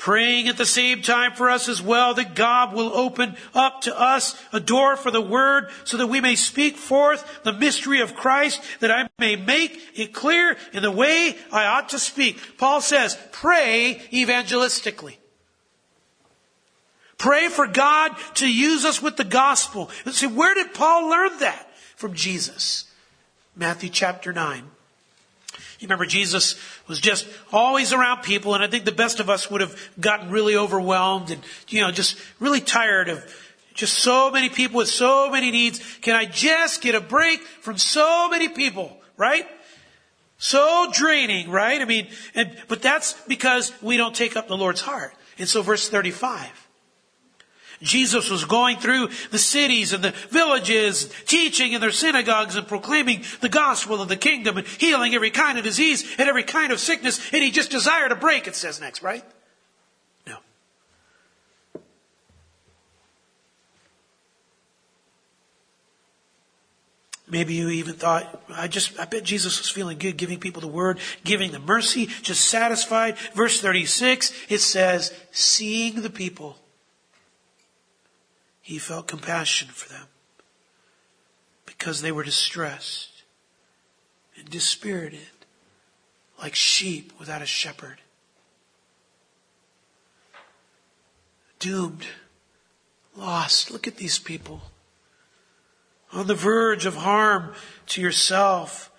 praying at the same time for us as well that God will open up to us a door for the word so that we may speak forth the mystery of Christ, that I may make it clear in the way I ought to speak. Paul says, pray evangelistically. Pray for God to use us with the gospel. And see, where did Paul learn that? From Jesus. Matthew chapter 9. You remember Jesus was just always around people, and I think the best of us would have gotten really overwhelmed and, you know, just really tired of just so many people with so many needs. Can I just get a break from so many people, right? So draining, right? I mean, and, but that's because we don't take up the Lord's heart. And so verse 35. Jesus was going through the cities and the villages, teaching in their synagogues and proclaiming the gospel of the kingdom and healing every kind of disease and every kind of sickness. And he just desired a break, it says next, right? No. Maybe you even thought, I just, I bet Jesus was feeling good giving people the word, giving them mercy, just satisfied. Verse 36, it says, seeing the people he felt compassion for them because they were distressed and dispirited like sheep without a shepherd. Doomed, lost. Look at these people. On the verge of harm to yourself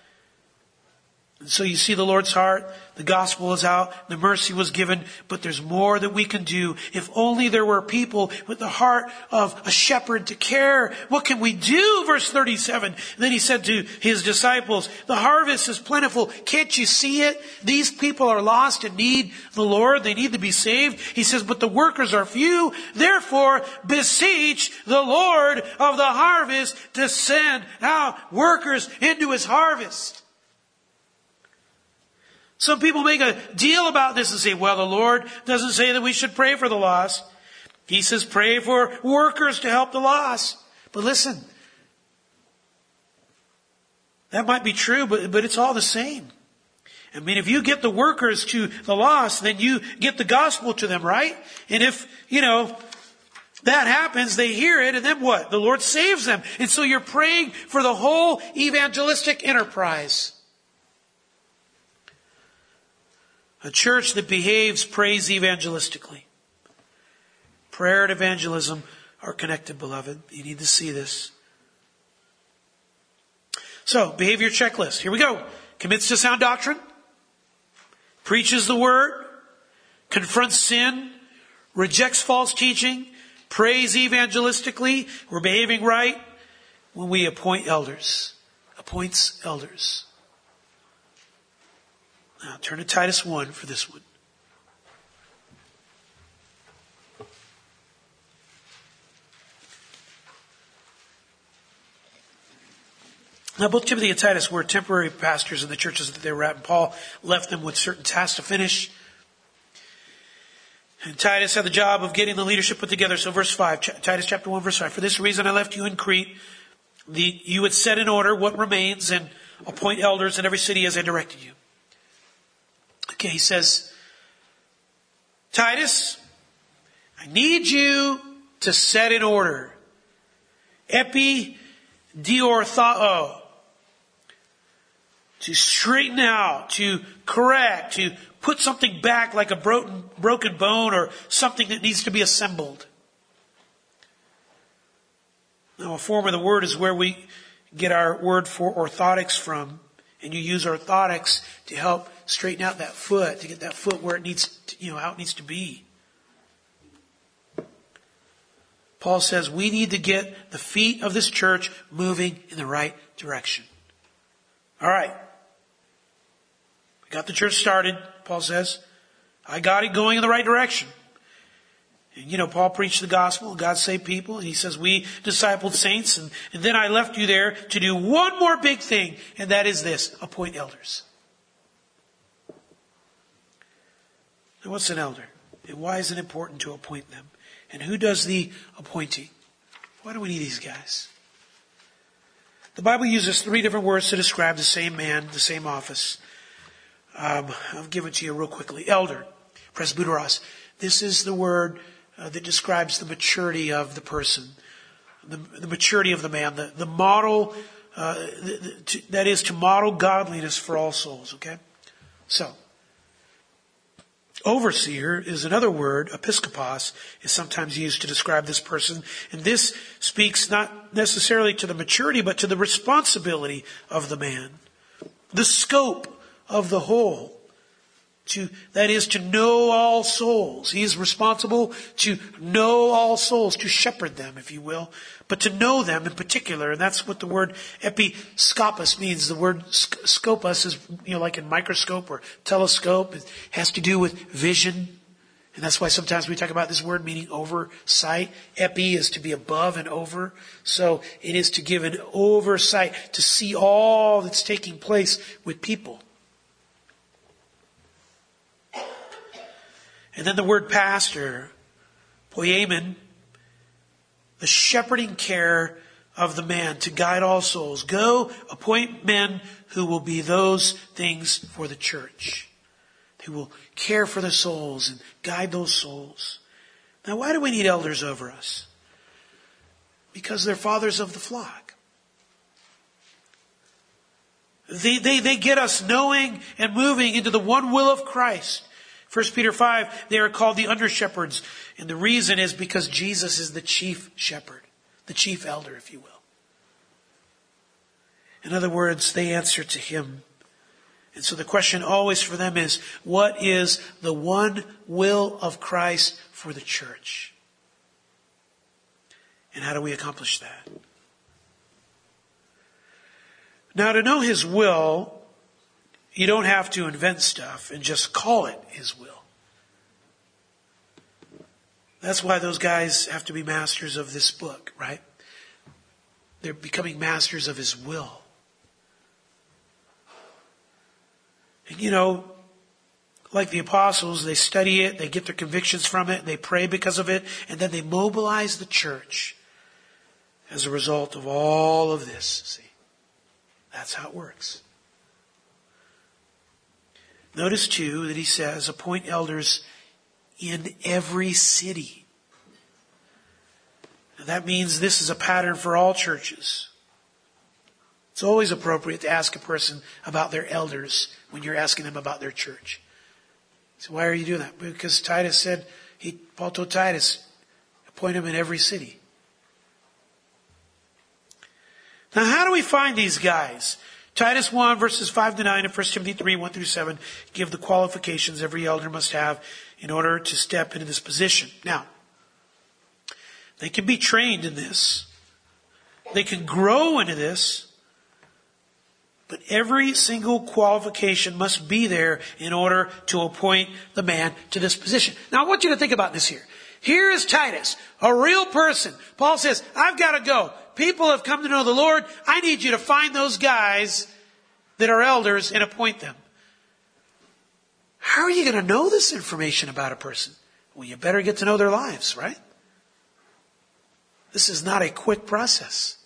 and so you see the Lord's heart. The gospel is out. The mercy was given. But there's more that we can do. If only there were people with the heart of a shepherd to care. What can we do? Verse 37. Then he said to his disciples, the harvest is plentiful. Can't you see it? These people are lost and need the Lord. They need to be saved. He says, but the workers are few. Therefore, beseech the Lord of the harvest to send out workers into his harvest. Some people make a deal about this and say, well, the Lord doesn't say that we should pray for the lost. He says pray for workers to help the lost. But listen, that might be true, but, but it's all the same. I mean, if you get the workers to the lost, then you get the gospel to them, right? And if, you know, that happens, they hear it, and then what? The Lord saves them. And so you're praying for the whole evangelistic enterprise. A church that behaves prays evangelistically. Prayer and evangelism are connected, beloved. You need to see this. So, behavior checklist. Here we go. Commits to sound doctrine. Preaches the word. Confronts sin. Rejects false teaching. Prays evangelistically. We're behaving right when we appoint elders. Appoints elders. Now turn to Titus 1 for this one. Now, both Timothy and Titus were temporary pastors in the churches that they were at, and Paul left them with certain tasks to finish. And Titus had the job of getting the leadership put together. So, verse 5, Titus chapter 1, verse 5. For this reason I left you in Crete. The, you would set in order what remains and appoint elders in every city as I directed you. Okay, he says, Titus, I need you to set in order. Epi diorthao. To straighten out, to correct, to put something back like a broken, broken bone or something that needs to be assembled. Now, a form of the word is where we get our word for orthotics from. And you use orthotics to help straighten out that foot, to get that foot where it needs, to, you know, how it needs to be. Paul says we need to get the feet of this church moving in the right direction. All right. We got the church started, Paul says. I got it going in the right direction. You know, Paul preached the gospel, God saved people. He says, we discipled saints. And, and then I left you there to do one more big thing, and that is this appoint elders. Now, what's an elder? And why is it important to appoint them? And who does the appointing? Why do we need these guys? The Bible uses three different words to describe the same man, the same office. Um, I'll give it to you real quickly. Elder, presbyteros. This is the word uh, that describes the maturity of the person, the, the maturity of the man, the, the model, uh, the, the, to, that is to model godliness for all souls, okay? So, Overseer is another word, episkopos, is sometimes used to describe this person. And this speaks not necessarily to the maturity, but to the responsibility of the man. The scope of the whole. To, that is to know all souls. He is responsible to know all souls, to shepherd them, if you will, but to know them in particular. And that's what the word episkopos means. The word scopus is, you know, like in microscope or telescope. It has to do with vision. And that's why sometimes we talk about this word meaning oversight. Epi is to be above and over. So it is to give an oversight, to see all that's taking place with people. And then the word pastor, poimen, the shepherding care of the man to guide all souls. Go appoint men who will be those things for the church. Who will care for the souls and guide those souls. Now why do we need elders over us? Because they're fathers of the flock. They, they, they get us knowing and moving into the one will of Christ 1 Peter 5, they are called the under shepherds. And the reason is because Jesus is the chief shepherd, the chief elder, if you will. In other words, they answer to him. And so the question always for them is, what is the one will of Christ for the church? And how do we accomplish that? Now to know his will, you don't have to invent stuff and just call it His will. That's why those guys have to be masters of this book, right? They're becoming masters of His will. And you know, like the apostles, they study it, they get their convictions from it, they pray because of it, and then they mobilize the church as a result of all of this. See? That's how it works. Notice too that he says, appoint elders in every city. Now that means this is a pattern for all churches. It's always appropriate to ask a person about their elders when you're asking them about their church. So why are you doing that? Because Titus said, he, Paul told Titus, appoint them in every city. Now how do we find these guys? Titus 1 verses 5 to 9 and 1 Timothy 3 1 through 7 give the qualifications every elder must have in order to step into this position. Now, they can be trained in this. They can grow into this. But every single qualification must be there in order to appoint the man to this position. Now I want you to think about this here. Here is Titus, a real person. Paul says, I've got to go. People have come to know the Lord. I need you to find those guys that are elders and appoint them. How are you going to know this information about a person? Well, you better get to know their lives, right? This is not a quick process.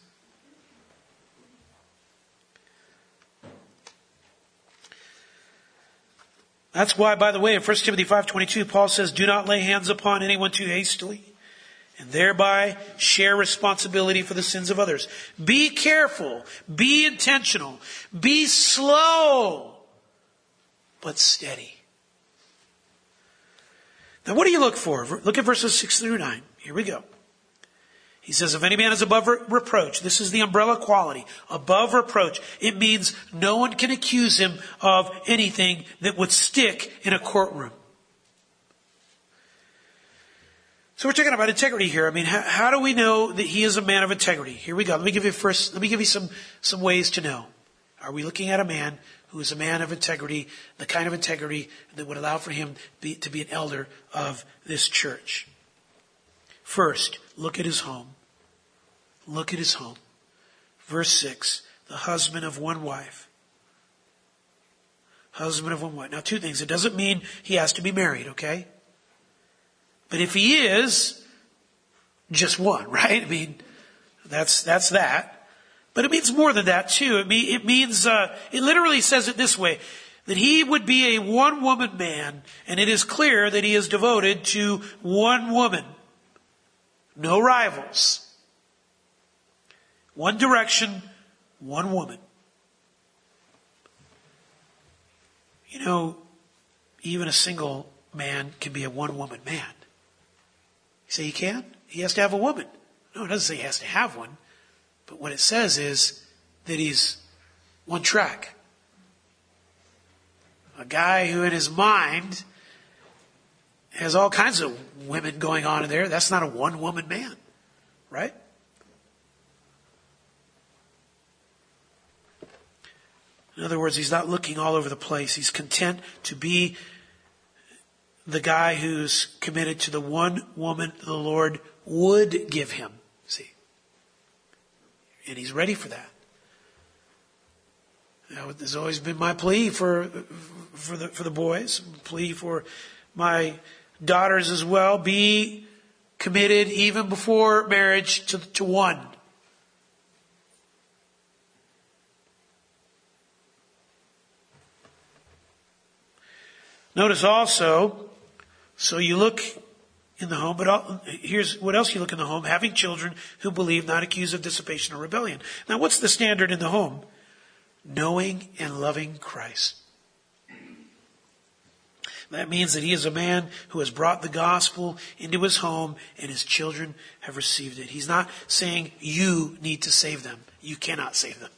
That's why, by the way, in 1 Timothy 5.22, Paul says, do not lay hands upon anyone too hastily and thereby share responsibility for the sins of others. Be careful. Be intentional. Be slow, but steady. Now what do you look for? Look at verses 6 through 9. Here we go. He says, if any man is above reproach, this is the umbrella quality, above reproach. It means no one can accuse him of anything that would stick in a courtroom. So we're talking about integrity here. I mean, how, how, do we know that he is a man of integrity? Here we go. Let me give you first, let me give you some, some ways to know. Are we looking at a man who is a man of integrity, the kind of integrity that would allow for him be, to be an elder of this church? First, look at his home. Look at his home. Verse 6, the husband of one wife. husband of one wife. Now, two things. It doesn't mean he has to be married, okay? But if he is, just one, right? I mean, that's, that's that. But it means more than that too. It, mean, it means, uh, it literally says it this way, that he would be a one woman man, and it is clear that he is devoted to one woman. No rivals. One direction, one woman. You know, even a single man can be a one woman man. You say he can? He has to have a woman. No, it doesn't say he has to have one. But what it says is that he's one track. A guy who in his mind has all kinds of women going on in there. That's not a one woman man, right? In other words, he's not looking all over the place. He's content to be the guy who's committed to the one woman the Lord would give him. See? And he's ready for that. That has always been my plea for, for the, for the boys, plea for my daughters as well. Be committed even before marriage to, to one. Notice also, so you look in the home, but all, here's what else you look in the home having children who believe, not accused of dissipation or rebellion. Now, what's the standard in the home? Knowing and loving Christ. That means that he is a man who has brought the gospel into his home and his children have received it. He's not saying you need to save them. You cannot save them.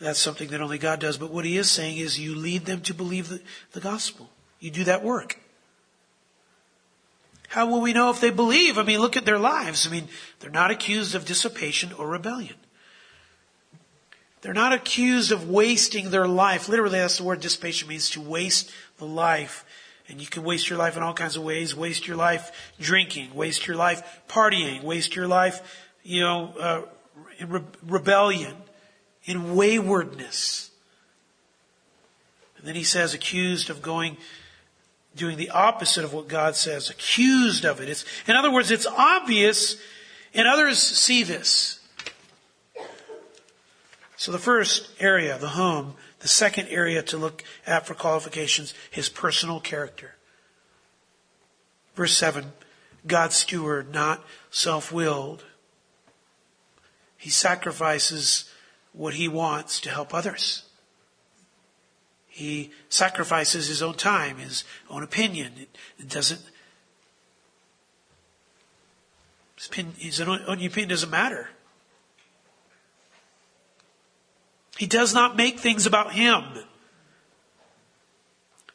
That's something that only God does. But what he is saying is you lead them to believe the, the gospel. You do that work. How will we know if they believe? I mean, look at their lives. I mean, they're not accused of dissipation or rebellion. They're not accused of wasting their life. Literally, that's the word dissipation means to waste the life. And you can waste your life in all kinds of ways. Waste your life drinking, waste your life partying, waste your life, you know, uh, re- rebellion in waywardness. And then he says, accused of going, doing the opposite of what God says, accused of it. It's, in other words, it's obvious and others see this. So the first area, the home, the second area to look at for qualifications, his personal character. Verse 7, God's steward, not self-willed. He sacrifices what he wants to help others. He sacrifices his own time, his own opinion. It, it doesn't, his, opinion, his own opinion doesn't matter. He does not make things about him.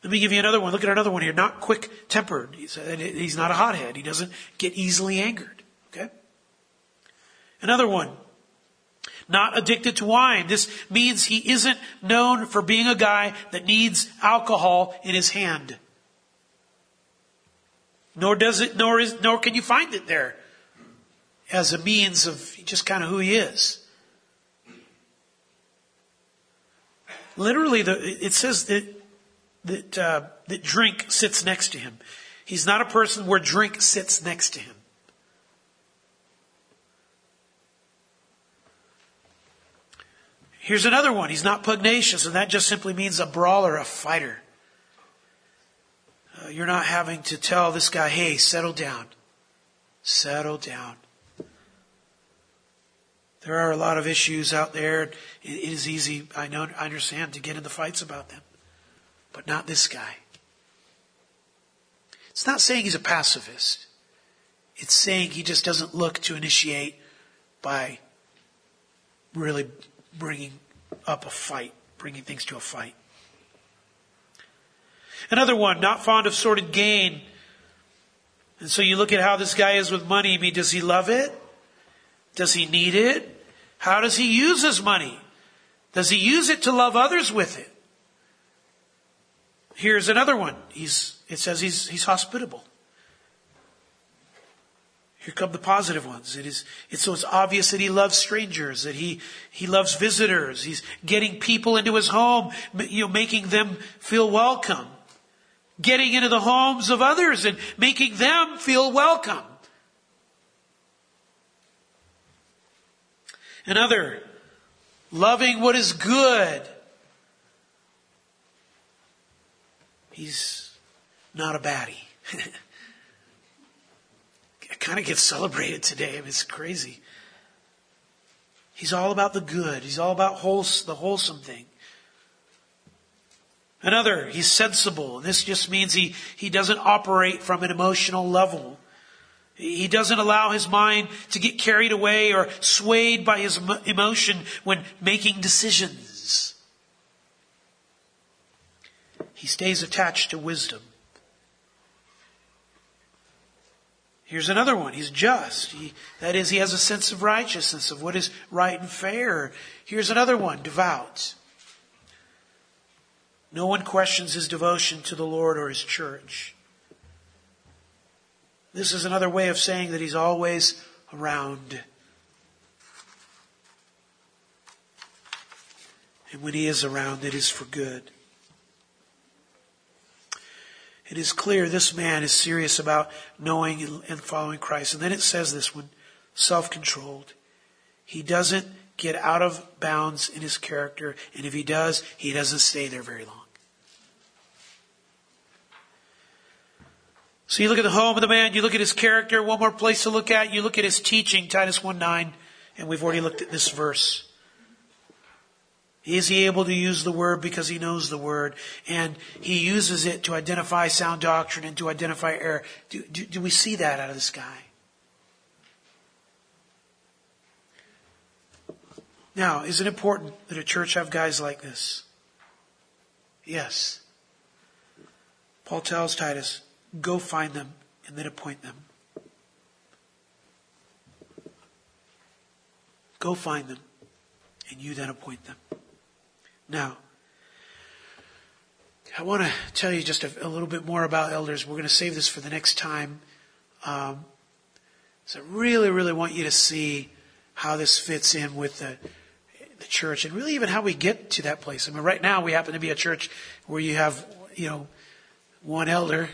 Let me give you another one. Look at another one here. Not quick tempered. He's, he's not a hothead. He doesn't get easily angered. Okay? Another one not addicted to wine. This means he isn't known for being a guy that needs alcohol in his hand. Nor does it, nor is, nor can you find it there as a means of just kind of who he is. Literally, the, it says that that uh, that drink sits next to him. He's not a person where drink sits next to him. Here's another one. He's not pugnacious, and that just simply means a brawler, a fighter. Uh, you're not having to tell this guy, hey, settle down. Settle down. There are a lot of issues out there. It is easy, I know, I understand, to get into fights about them. But not this guy. It's not saying he's a pacifist. It's saying he just doesn't look to initiate by really bringing up a fight, bringing things to a fight. Another one, not fond of sordid gain. And so you look at how this guy is with money. I mean, does he love it? Does he need it? How does he use his money? Does he use it to love others with it? Here's another one. He's, it says he's, he's hospitable. Here come the positive ones. It is, it's so it's obvious that he loves strangers, that he, he loves visitors. He's getting people into his home, you know, making them feel welcome. Getting into the homes of others and making them feel welcome. Another, loving what is good. He's not a baddie. it kind of gets celebrated today. It's crazy. He's all about the good. He's all about the wholesome thing. Another, he's sensible. This just means he, he doesn't operate from an emotional level. He doesn't allow his mind to get carried away or swayed by his emotion when making decisions. He stays attached to wisdom. Here's another one. He's just. He, that is, he has a sense of righteousness, of what is right and fair. Here's another one. Devout. No one questions his devotion to the Lord or his church. This is another way of saying that he's always around. And when he is around, it is for good. It is clear this man is serious about knowing and following Christ. And then it says this one, self-controlled. He doesn't get out of bounds in his character. And if he does, he doesn't stay there very long. So you look at the home of the man, you look at his character, one more place to look at, you look at his teaching, Titus 1 9, and we've already looked at this verse. Is he able to use the word because he knows the word and he uses it to identify sound doctrine and to identify error? Do, do, do we see that out of this guy? Now, is it important that a church have guys like this? Yes. Paul tells Titus, go find them and then appoint them. Go find them and you then appoint them. Now, I want to tell you just a, a, little bit more about elders. We're going to save this for the next time. Um, so I really, really want you to see how this fits in with the, the church and really even how we get to that place. I mean, right now we happen to be a church where you have, you know, one elder.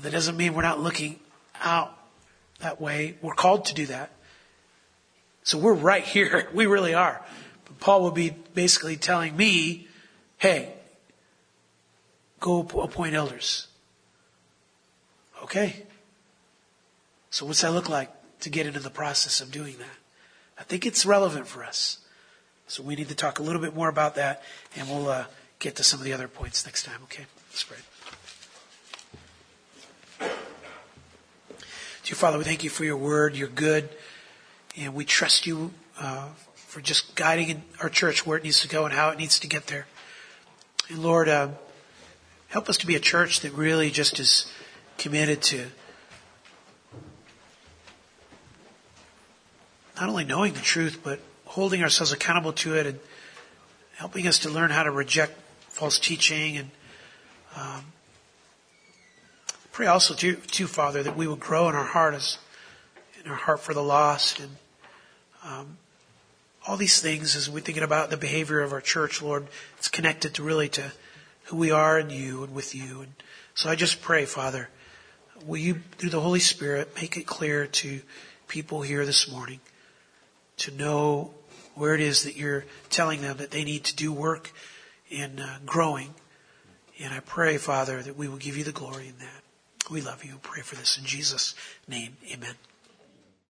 That doesn't mean we're not looking out that way. We're called to do that. So we're right here. We really are. Paul would be basically telling me, hey, go appoint elders. Okay. So what's that look like to get into the process of doing that? I think it's relevant for us. So we need to talk a little bit more about that and we'll uh, get to some of the other points next time. Okay. Let's pray. Dear Father, we thank you for your word. You're good. And we trust you uh, for just guiding our church where it needs to go and how it needs to get there. And Lord, uh, help us to be a church that really just is committed to not only knowing the truth, but holding ourselves accountable to it and helping us to learn how to reject false teaching and um, pray also to, to Father that we will grow in our heart as in our heart for the lost and um, all these things as we're thinking about the behavior of our church, Lord, it's connected to really to who we are in you and with you. And so I just pray, Father, will you, through the Holy Spirit, make it clear to people here this morning to know where it is that you're telling them that they need to do work in uh, growing. And I pray, Father, that we will give you the glory in that. We love you. Pray for this in Jesus' name. Amen.